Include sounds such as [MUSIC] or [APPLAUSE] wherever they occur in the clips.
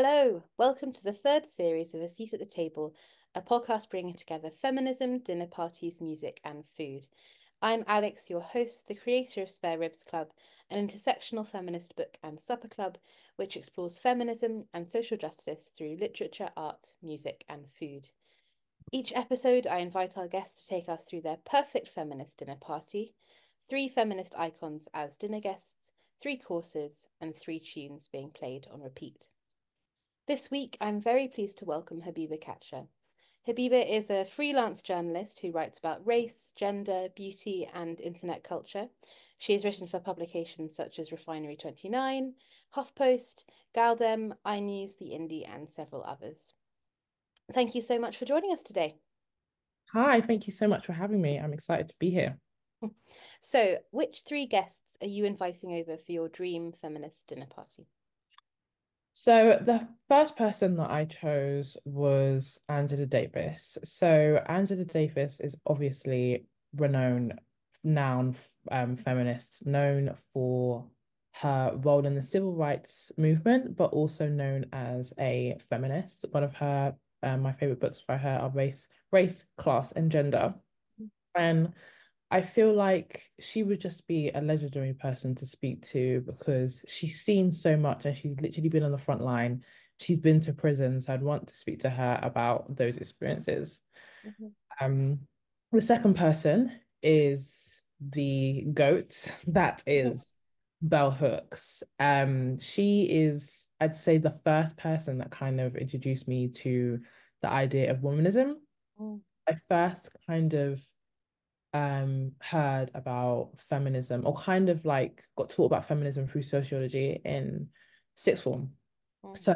Hello, welcome to the third series of A Seat at the Table, a podcast bringing together feminism, dinner parties, music, and food. I'm Alex, your host, the creator of Spare Ribs Club, an intersectional feminist book and supper club which explores feminism and social justice through literature, art, music, and food. Each episode, I invite our guests to take us through their perfect feminist dinner party, three feminist icons as dinner guests, three courses, and three tunes being played on repeat. This week, I'm very pleased to welcome Habiba Katsha. Habiba is a freelance journalist who writes about race, gender, beauty, and internet culture. She has written for publications such as Refinery 29, HuffPost, Galdem, iNews, The Indy, and several others. Thank you so much for joining us today. Hi, thank you so much for having me. I'm excited to be here. [LAUGHS] So, which three guests are you inviting over for your dream feminist dinner party? So the first person that I chose was Angela Davis. So Angela Davis is obviously renowned noun um, feminist, known for her role in the civil rights movement, but also known as a feminist. One of her um, my favorite books by her are Race, Race, Class, and Gender. Mm-hmm. And I feel like she would just be a legendary person to speak to because she's seen so much and she's literally been on the front line. She's been to prison, so I'd want to speak to her about those experiences. Mm-hmm. Um, the second person is the goat [LAUGHS] that is Bell Hooks. Um, she is, I'd say, the first person that kind of introduced me to the idea of womanism. Mm. I first kind of um heard about feminism or kind of like got taught about feminism through sociology in sixth form. Mm-hmm. So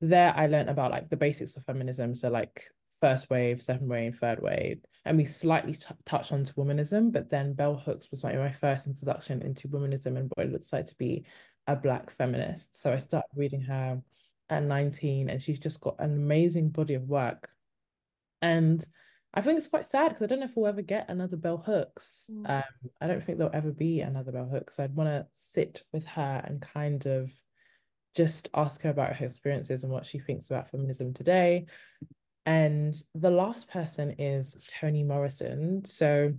there I learned about like the basics of feminism. So like first wave, second wave, third wave, and we slightly t- touched onto womanism. But then Bell Hooks was like my first introduction into womanism and what it looks like to be a black feminist. So I started reading her at 19 and she's just got an amazing body of work. And I think it's quite sad because I don't know if we'll ever get another Bell Hooks. Mm. Um, I don't think there'll ever be another Bell Hooks. I'd want to sit with her and kind of just ask her about her experiences and what she thinks about feminism today. And the last person is Toni Morrison. So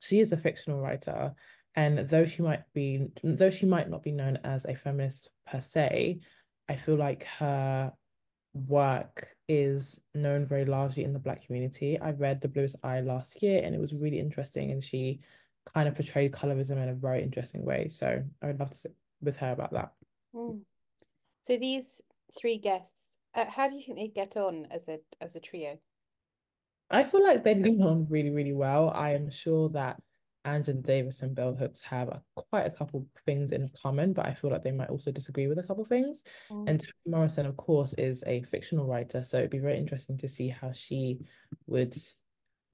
she is a fictional writer, and though she might be, though she might not be known as a feminist per se, I feel like her work is known very largely in the Black community. I read The Bluest Eye last year and it was really interesting, and she kind of portrayed colorism in a very interesting way. So I would love to sit with her about that. Mm. So these three guests, uh, how do you think they get on as a as a trio? I feel like they get [LAUGHS] on really, really well. I am sure that Angela Davis and Bell Hooks have a, quite a couple things in common, but I feel like they might also disagree with a couple things. Mm. And Toni Morrison, of course, is a fictional writer, so it'd be very interesting to see how she would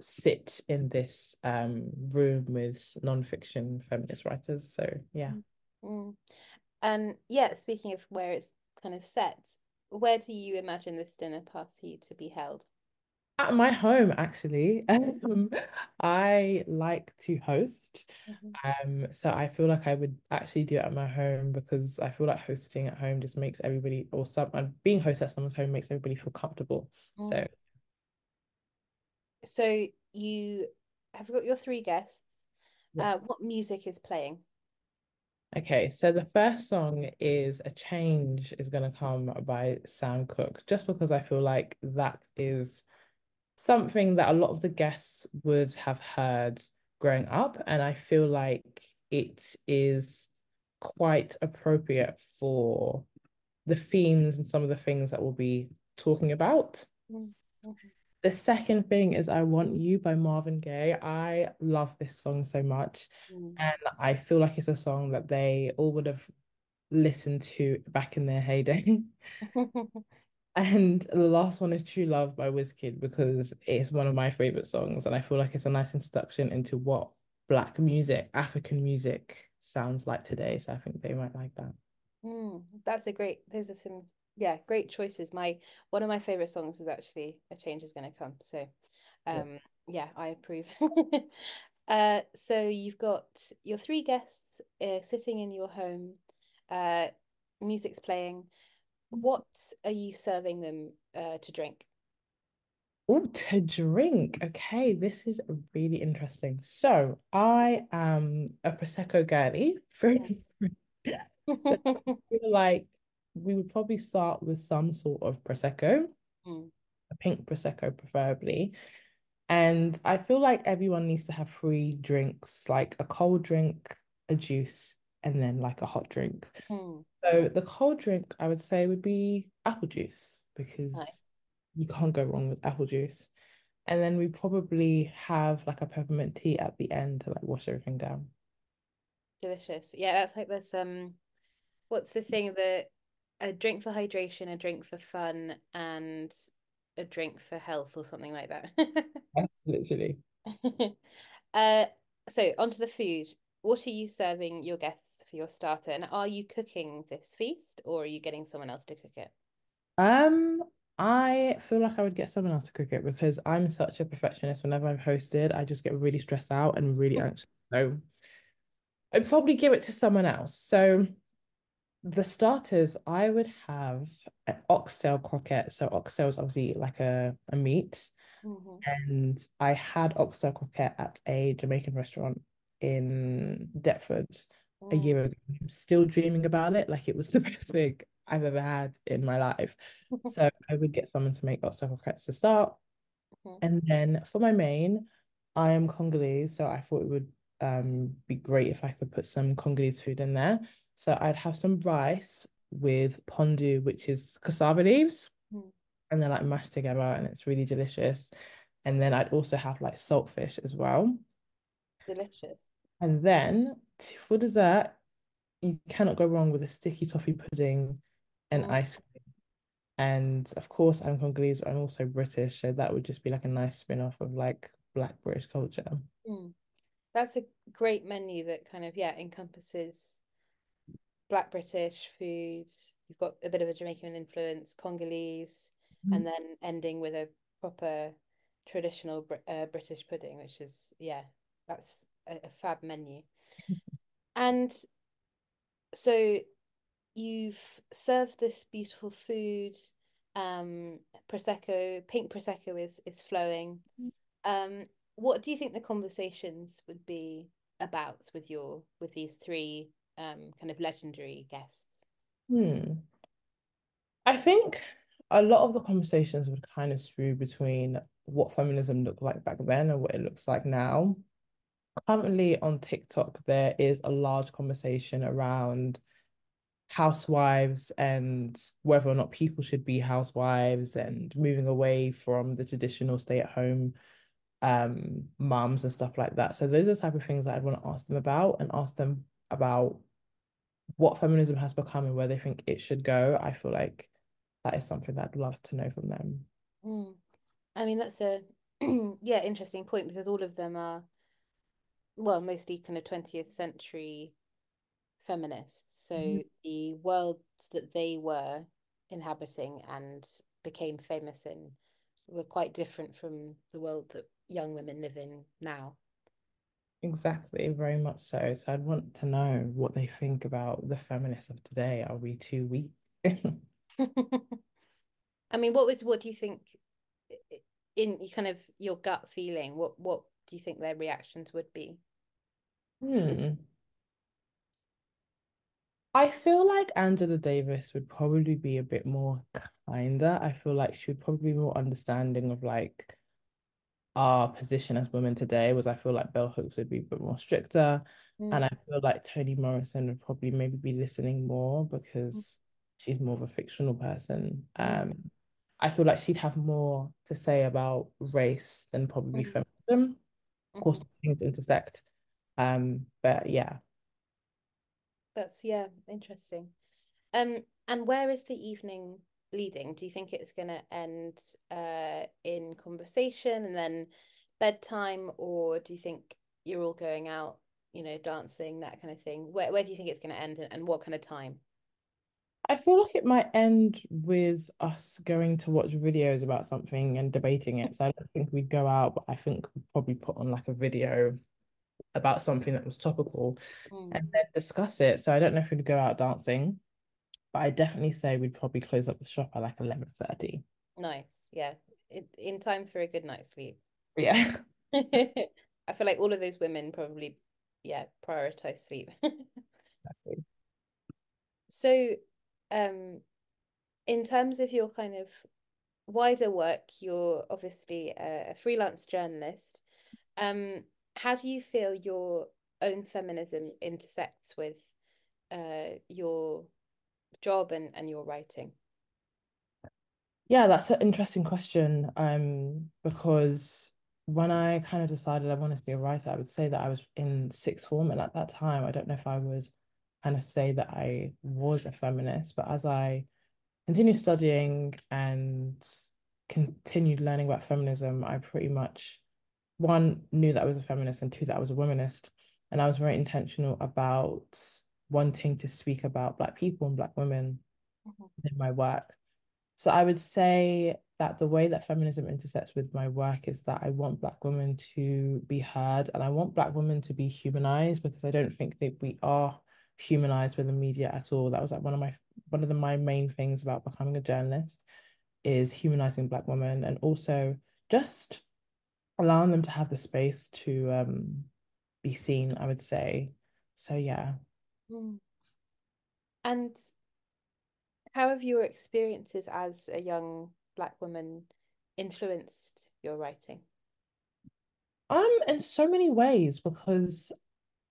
sit in this um, room with non-fiction feminist writers. So yeah. Mm. And yeah, speaking of where it's kind of set, where do you imagine this dinner party to be held? At my home, actually. Um, I like to host. Mm-hmm. Um, so I feel like I would actually do it at my home because I feel like hosting at home just makes everybody or some and being host at someone's home makes everybody feel comfortable. Mm. So so you have got your three guests. Yes. Uh, what music is playing? Okay, so the first song is A Change is gonna come by Sam Cooke, just because I feel like that is something that a lot of the guests would have heard growing up. And I feel like it is quite appropriate for the themes and some of the things that we'll be talking about. Mm-hmm. The second thing is I Want You by Marvin Gaye. I love this song so much. Mm. And I feel like it's a song that they all would have listened to back in their heyday. [LAUGHS] And the last one is True Love by Wizkid because it's one of my favorite songs. And I feel like it's a nice introduction into what Black music, African music sounds like today. So I think they might like that. Mm, that's a great, those are some, yeah, great choices. My, one of my favorite songs is actually A Change is Gonna Come. So, um, yeah, yeah I approve. [LAUGHS] uh, so you've got your three guests uh, sitting in your home, uh, music's playing what are you serving them uh, to drink? Oh, to drink. Okay, this is really interesting. So I am a Prosecco girly. [LAUGHS] [LAUGHS] So I feel like we would probably start with some sort of Prosecco, Mm. a pink Prosecco preferably. And I feel like everyone needs to have free drinks, like a cold drink, a juice, and then like a hot drink. Mm. So the cold drink I would say would be apple juice because Nice. you can't go wrong with apple juice. And then we probably have like a peppermint tea at the end to like wash everything down. Delicious. Yeah, that's like this um what's the thing that a drink for hydration, a drink for fun, and a drink for health or something like that. [LAUGHS] That's literally. [LAUGHS] Uh, so onto the food. What are you serving your guests for your starter? And are you cooking this feast or are you getting someone else to cook it? Um, I feel like I would get someone else to cook it because I'm such a perfectionist. Whenever I've hosted, I just get really stressed out and really anxious. So I'd probably give it to someone else. So the starters, I would have an oxtail croquette. So oxtail is obviously like a, a meat. Mhm. And I had oxtail croquette at a Jamaican restaurant in Deptford a Mm. year ago. I'm still dreaming about it. Like it was [LAUGHS] the best thing I've ever had in my life. [LAUGHS] So I would get someone to make oxtail croquettes to start. Mhm. And then for my main, I am Congolese, so I thought it would um be great if I could put some Congolese food in there. So I'd have some rice with pondu, which is cassava leaves, Mm. and they're like mashed together, and it's really delicious. And then I'd also have like saltfish as well. Delicious. And then for dessert, you cannot go wrong with a sticky toffee pudding and Mm. ice cream. And of course, I'm Congolese, but I'm also British, so that would just be like a nice spin-off of like Black British culture. Mm. That's a great menu that kind of, yeah, encompasses Black British food. You've got a bit of a Jamaican influence, Congolese, and then ending with a proper traditional uh, British pudding, which is, yeah, that's a, fab menu. And so you've served this beautiful food. Um, Prosecco, pink Prosecco is is flowing. Um, what do you think the conversations would be about with your with these three um kind of legendary guests? Hmm. I think a lot of the conversations would kind of spew between what feminism looked like back then and what it looks like now. Currently on TikTok, there is a large conversation around housewives and whether or not people should be housewives and moving away from the traditional stay-at-home um mums and stuff like that. So those are the type of things that I'd want to ask them about and ask them about what feminism has become and where they think it should go. I feel like that is something that I'd love to know from them. Mm. I mean, that's a [CLEARS THROAT] yeah, interesting point because all of them are well, mostly kind of 20th century feminists. Mm-hmm. So the worlds that they were inhabiting and became famous in were quite different from the world that young women live in now. Exactly, very much so. So I'd want to know what they think about the feminists of today. Are we too weak? [LAUGHS] [LAUGHS] I mean, what was what do you think in kind of your gut feeling? What what do you think their reactions would be? Hmm. I feel like Angela Davis would probably be a bit more kinder. I feel like she would probably be more understanding of like our position as women today, was I feel like Bell Hooks would be a bit more stricter. And I Mm, feel like Toni Morrison would probably maybe be listening more because she's more of a fictional person. mm, Um, I feel like she'd have more to say about race than probably mm, feminism. Of course, things intersect. Um, but yeah. That's yeah, interesting. Um, and where is the evening leading? Do you think it's gonna end uh in conversation and then bedtime, or do you think you're all going out, you know, dancing, that kind of thing? Where where do you think it's gonna end and, and what kind of time? I feel like it might end with us going to watch videos about something and debating it. So I don't think we'd go out, but I think we'd probably put on like a video about something that was topical Mm, and then discuss it. So I don't know if we'd go out dancing. but I definitely say we'd probably close up the shop at like 11:30. Nice. Yeah. It, in time for a good night's sleep. Yeah. [LAUGHS] [LAUGHS] I feel like all of those women probably, yeah, prioritize sleep. Exactly. [LAUGHS] So, um, in terms of your kind of wider work, you're obviously a, a freelance journalist. Um, how do you feel your own feminism intersects with uh, your job and, and your writing? Yeah, that's an interesting question. Um, because when I kind of decided I wanted to be a writer, I would say that I was in sixth form, and at that time, I don't know if I would kind of say that I was a feminist, but as I continued studying and continued learning about feminism, I pretty much one knew that I was a feminist and two that I was a womanist. And I was very intentional about wanting to speak about Black people and Black women Mhm. in my work. So I would say that the way that feminism intersects with my work is that I want Black women to be heard and I want Black women to be humanized because I don't think that we are humanized with the media at all. That was like one of my one of the, my main things about becoming a journalist is humanizing Black women and also just allowing them to have the space to um be seen, I would say. So yeah. Mm. And how have your experiences as a young Black woman influenced your writing? Um, in so many ways, because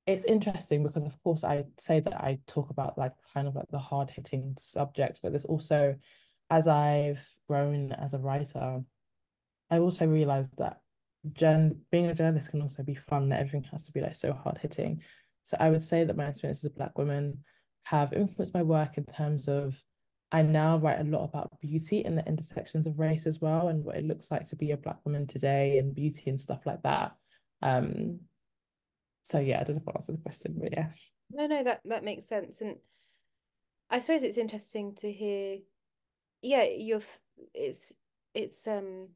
it's interesting because of course I say that I talk about like kind of like the hard hitting subjects, but there's also as I've grown as a writer, I also realized that journ being a journalist can also be fun, that everything has to be like so hard hitting. So I would say that my experiences as a Black woman have influenced my work in terms of I now write a lot about beauty and the intersections of race as well and what it looks like to be a Black woman today and beauty and stuff like that. Um, so yeah, I don't know if I answered the question, but yeah. No, no, that that makes sense. And I suppose it's interesting to hear, yeah, you're it's it's um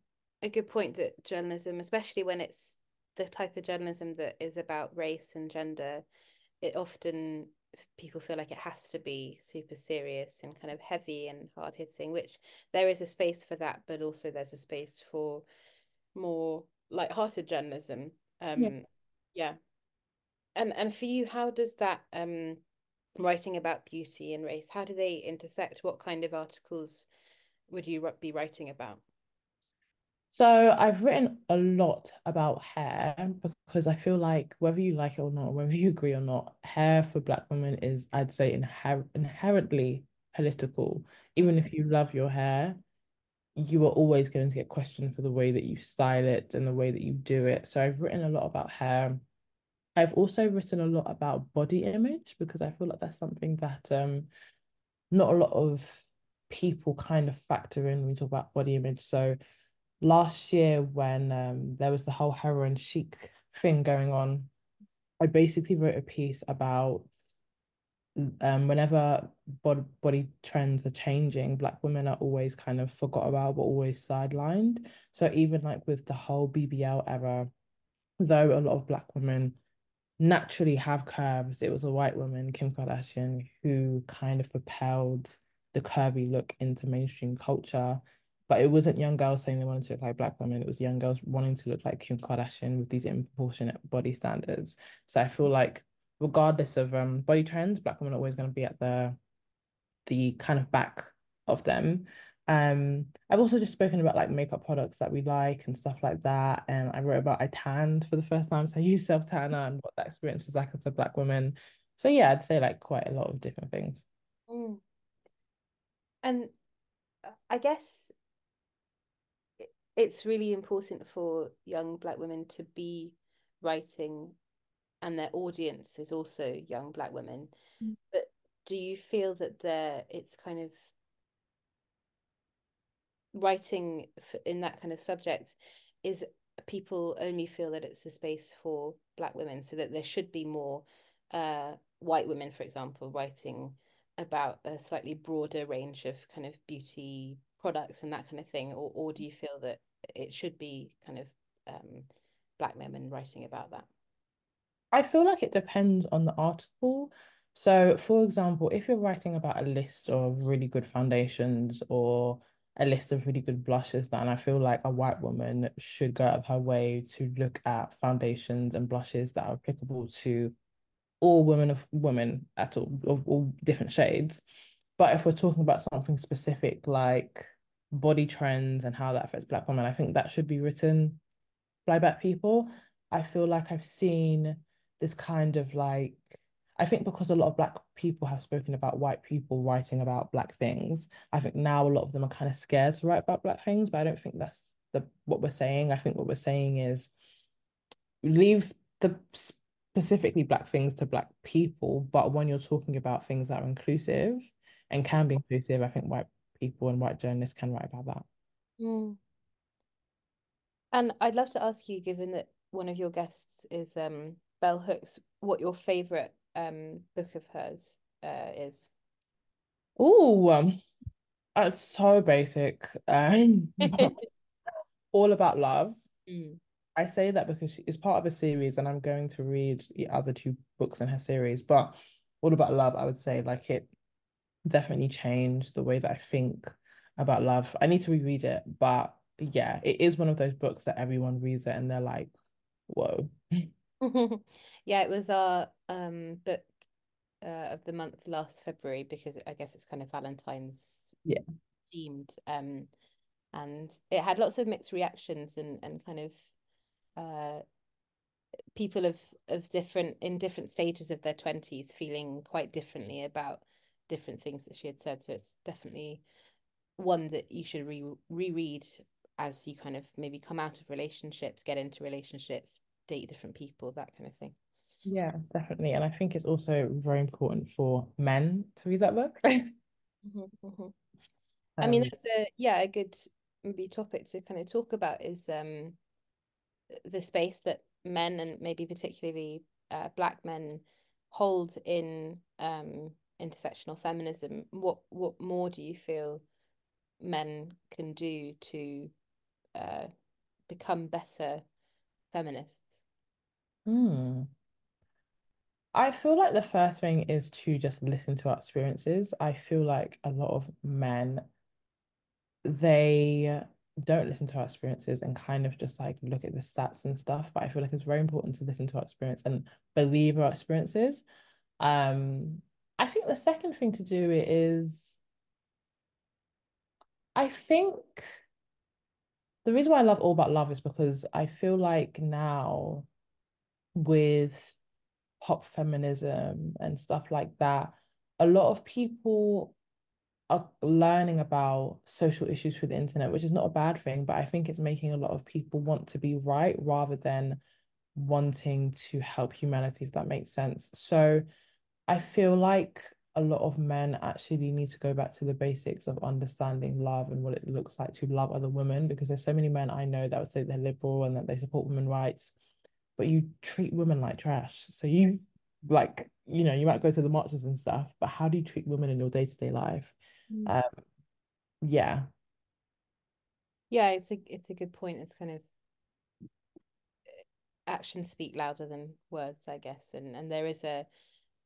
a good point that journalism, especially when it's the type of journalism that is about race and gender, it often people feel like it has to be super serious and kind of heavy and hard hitting, which there is a space for that, but also there's a space for more light-hearted journalism. Yeah. Um, yeah. And and for you, how does that um writing about beauty and race, how do they intersect? What kind of articles would you be writing about? So I've written a lot about hair because I feel like whether you like it or not, whether you agree or not, hair for Black women is, I'd say, inher inherently political. Even if you love your hair, you are always going to get questioned for the way that you style it and the way that you do it. So I've written a lot about hair. I've also written a lot about body image because I feel like that's something that um not a lot of people kind of factor in when we talk about body image. So last year when um, there was the whole heroin chic thing going on, I basically wrote a piece about um, whenever body, body trends are changing, Black women are always kind of forgot about, but always sidelined. So even like with the whole BBL era, though a lot of Black women naturally have curves, it was a white woman, Kim Kardashian, who kind of propelled the curvy look into mainstream culture. But it wasn't young girls saying they wanted to look like black women. It was young girls wanting to look like Kim Kardashian with these improportionate body standards. So I feel like regardless of um body trends, black women are always going to be at the the kind of back of them. Um, I've also just spoken about like makeup products that we like and stuff like that. And I wrote about I tanned for the first time. So I used self tanner and what that experience was like as a black woman. So yeah, I'd say like quite a lot of different things. Mm. And I guess it's really important for young black women to be writing and their audience is also young black women mm. but do you feel that there it's kind of writing in that kind of subject is people only feel that it's a space for black women so that there should be more uh, white women for example writing about a slightly broader range of kind of beauty products and that kind of thing or, or do you feel that it should be kind of um, black women writing about that? I feel like it depends on the article. So, for example, if you're writing about a list of really good foundations or a list of really good blushes, then I feel like a white woman should go out of her way to look at foundations and blushes that are applicable to all women of women at all of all different shades. But if we're talking about something specific like body trends and how that affects Black women, I think that should be written by Black people. I feel like I've seen this kind of like I think because a lot of Black people have spoken about white people writing about Black things, I think now a lot of them are kind of scared to write about Black things, but I don't think that's the what we're saying. I think what we're saying is leave the specifically Black things to Black people, but when you're talking about things that are inclusive and can be inclusive, I think white people and white journalists can write about that. Mm. And I'd love to ask you, given that one of your guests is um, Bell Hooks, what your favorite um, book of hers uh, is. Oh, um, it's so basic. Um, [LAUGHS] [LAUGHS] all about love. Mm. I say that because she is part of a series, and I'm going to read the other two books in her series. But all about love, I would say, like it definitely changed the way that I think about love. I need to reread it, but yeah, it is one of those books that everyone reads it and they're like, whoa. [LAUGHS] yeah, it was our um book uh, of the month last February because I guess it's kind of Valentine's yeah themed. Um, and it had lots of mixed reactions and and kind of uh people of of different in different stages of their 20s feeling quite differently about different things that she had said. So it's definitely one that you should re reread as you kind of maybe come out of relationships get into relationships date different people that kind of thing. Yeah definitely. And i think it's also very important for men to read that book. [LAUGHS] Mm-hmm, mm-hmm. i mean um, that's a yeah a good maybe topic to kind of talk about is um the space that men and maybe particularly uh, black men hold in um, intersectional feminism what what more do you feel men can do to uh, become better feminists Hmm. I feel like the first thing is to just listen to our experiences. I feel like a lot of men, they don't listen to our experiences and kind of just like look at the stats and stuff. But I feel like it's very important to listen to our experience and believe our experiences. Um, I think the second thing to do is I think the reason why I love All About Love is because I feel like now with pop feminism and stuff like that, a lot of people are learning about social issues through the internet, which is not a bad thing, but I think it's making a lot of people want to be right rather than wanting to help humanity, if that makes sense. So I feel like a lot of men actually need to go back to the basics of understanding love and what it looks like to love other women because there's so many men I know that would say they're liberal and that they support women rights, but you treat women like trash. So you like, you know, you might go to the marches and stuff, but how do you treat women in your day-to-day life? Mm. Um, yeah. Yeah, it's a it's a good point. It's kind of actions speak louder than words, I guess. And and there is a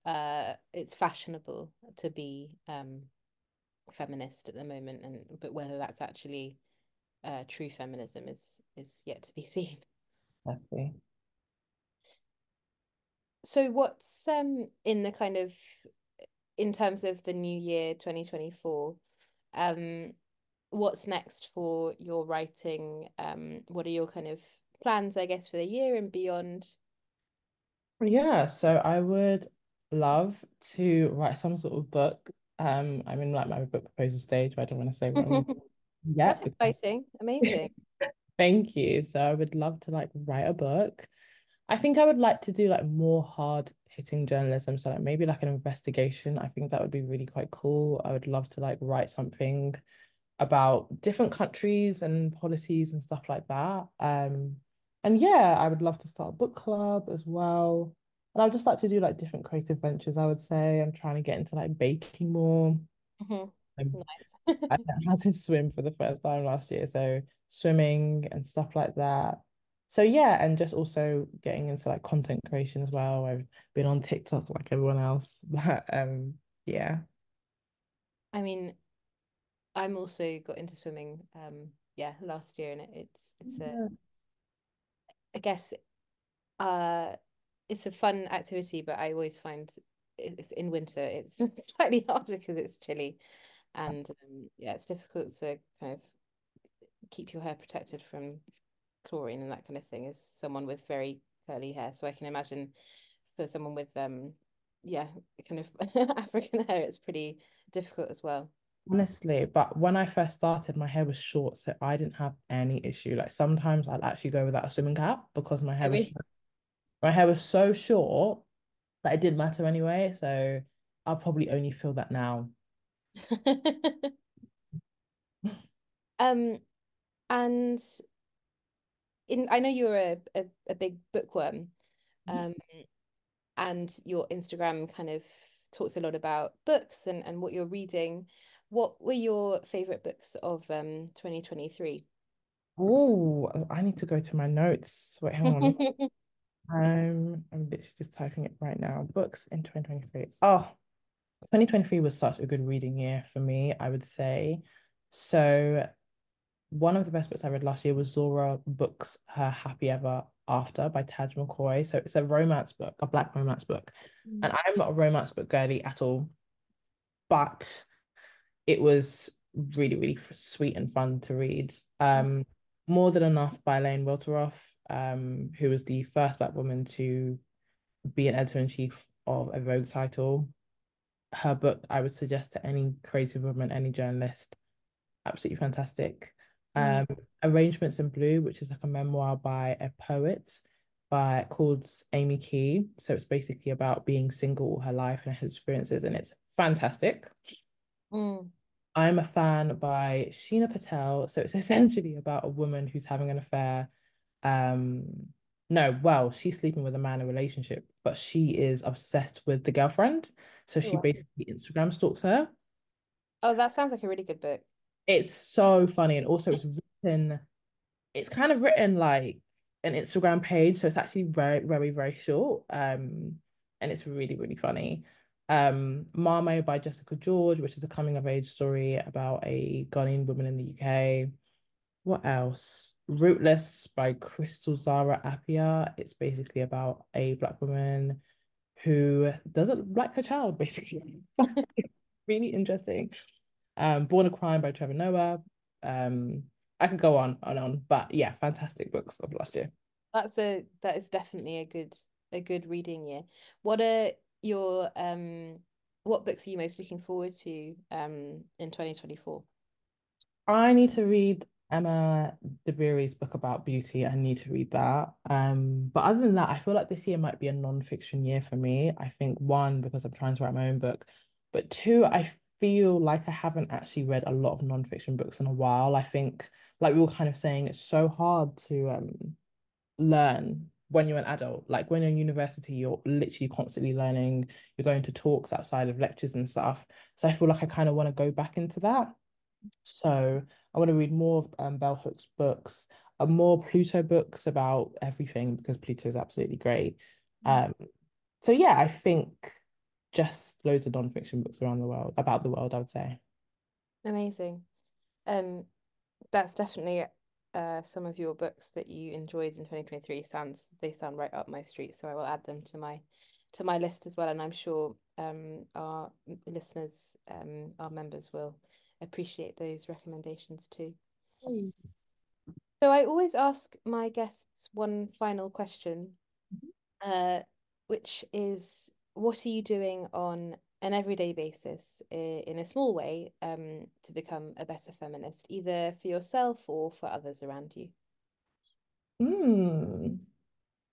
uh it's fashionable to be um feminist at the moment and but whether that's actually uh true feminism is is yet to be [LAUGHS] seen. Exactly. So what's um in the kind of in terms of the new year 2024 um what's next for your writing um what are your kind of plans I guess for the year and beyond yeah so I would love to write some sort of book um I'm in like my book proposal stage but I don't want to say what I'm [LAUGHS] yet that's exciting amazing [LAUGHS] thank you so I would love to like write a book I think I would like to do like more hard hitting journalism. So like maybe like an investigation. I think that would be really quite cool. I would love to like write something about different countries and policies and stuff like that. Um and yeah, I would love to start a book club as well. And I would just like to do like different creative ventures, I would say. I'm trying to get into like baking more. Mm-hmm. nice. [LAUGHS] I had to swim for the first time last year. So swimming and stuff like that. so yeah, and just also getting into like content creation as well. I've been on TikTok like everyone else, [LAUGHS] but um, yeah. I mean, I'm also got into swimming, um, yeah, last year, and it, it's it's a, Yeah. I guess, uh, it's a fun activity, but I always find it's in winter, it's [LAUGHS] slightly harder because it's chilly, and um, yeah, it's difficult to kind of keep your hair protected from chlorine and that kind of thing. As someone with very curly hair, so I can imagine for someone with um, yeah, kind of [LAUGHS] African hair, it's pretty difficult as well. Honestly, but when I first started, my hair was short, so I didn't have any issue. Like sometimes I'd actually go without a swimming cap because my I hair was really my hair was so short that it didn't matter anyway. So I'll probably only feel that now. [LAUGHS] um, and in I know you're a, a, a big bookworm, um, and your Instagram kind of talks a lot about books and, and what you're reading. What were your favorite books of um 2023? Oh, I need to go to my notes. Wait, hang on. [LAUGHS] Um, I'm literally just typing it right now. Books in 2023. Oh, 2023 was such a good reading year for me, I would say. So one of the best books I read last year was Zora Books Her Happy Ever After by Taj McCoy. So it's a romance book, a black romance book. And Mm. I'm not a romance book girly at all, but it was really, really sweet and fun to read. Um, More Than Enough by Elaine Welteroth, um, who was the first black woman to be an editor-in-chief of a Vogue title. Her book, I would suggest to any creative woman, any journalist, absolutely fantastic. Mm. Um, Arrangements in Blue, which is like a memoir by a poet by called Amy Key. So it's basically about being single all her life and her experiences, and it's fantastic. Mm. I'm a fan by Sheena Patel. So it's [LAUGHS] essentially about a woman who's having an affair. Um, no, well, she's sleeping with a man in a relationship, but she is obsessed with the girlfriend. So she basically Instagram stalks her. Oh, that sounds like a really good book. It's so funny. And also it's written, it's kind of written like an Instagram page. So it's actually very, very, very short. Um, and it's really, really funny. Um, Maame by Jessica George, which is a coming of age story about a Ghanaian woman in the UK. What else? Rootless by Krystle Zara Appiah. It's basically about a black woman who doesn't like her child, [LAUGHS] basically. It's really interesting. Um, Born a Crime by Trevor Noah. Um, I could go on and on, but yeah, fantastic books of last year. That's a that is definitely a good a good reading year. What are your um what books are you most looking forward to um in 2024? I need to read Emma Dabiri's book about beauty. I need to read that. Um, but other than that, I feel like this year might be a non-fiction year for me. I think one, because I'm trying to write my own book, but two, I feel like I haven't actually read a lot of non-fiction books in a while. I think, like we were kind of saying, it's so hard to um learn when you're an adult. Like when you're in university, you're literally constantly learning. You're going to talks outside of lectures and stuff. So I feel like I kind of want to go back into that. So I want to read more of um, Bell Hooks books, uh, more Pluto books about everything because Pluto is absolutely great. Mm. Um, so yeah, I think just loads of non-fiction books around the world about the world, I would say. Amazing. Um, that's definitely uh some of your books that you enjoyed in 2023 sounds they sound right up my street, so I will add them to my to my list as well, and I'm sure um our listeners um our members will appreciate those recommendations too. Mm. So I always ask my guests one final question, uh, which is what are you doing on an everyday basis in a small way um, to become a better feminist, either for yourself or for others around you? Mm.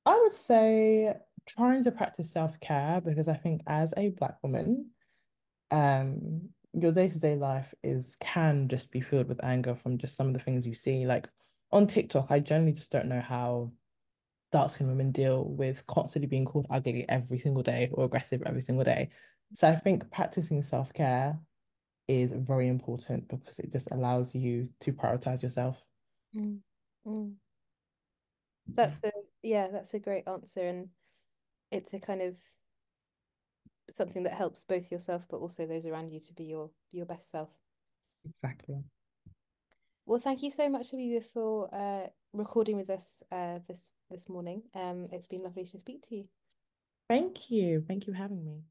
I would say trying to practice self-care because I think as a Black woman, um, your day-to-day life is can just be filled with anger from just some of the things you see. Like on TikTok, I generally just don't know how dark-skinned women deal with constantly being called ugly every single day or aggressive every single day. So I think practicing self-care is very important because it just allows you to prioritize yourself. Mm. Mm. That's a yeah, that's a great answer, and it's a kind of something that helps both yourself but also those around you to be your your best self. Exactly. Well, thank you so much, Olivia, for uh, recording with us uh, this this morning. Um, it's been lovely to speak to you. Thank you. Thank you for having me.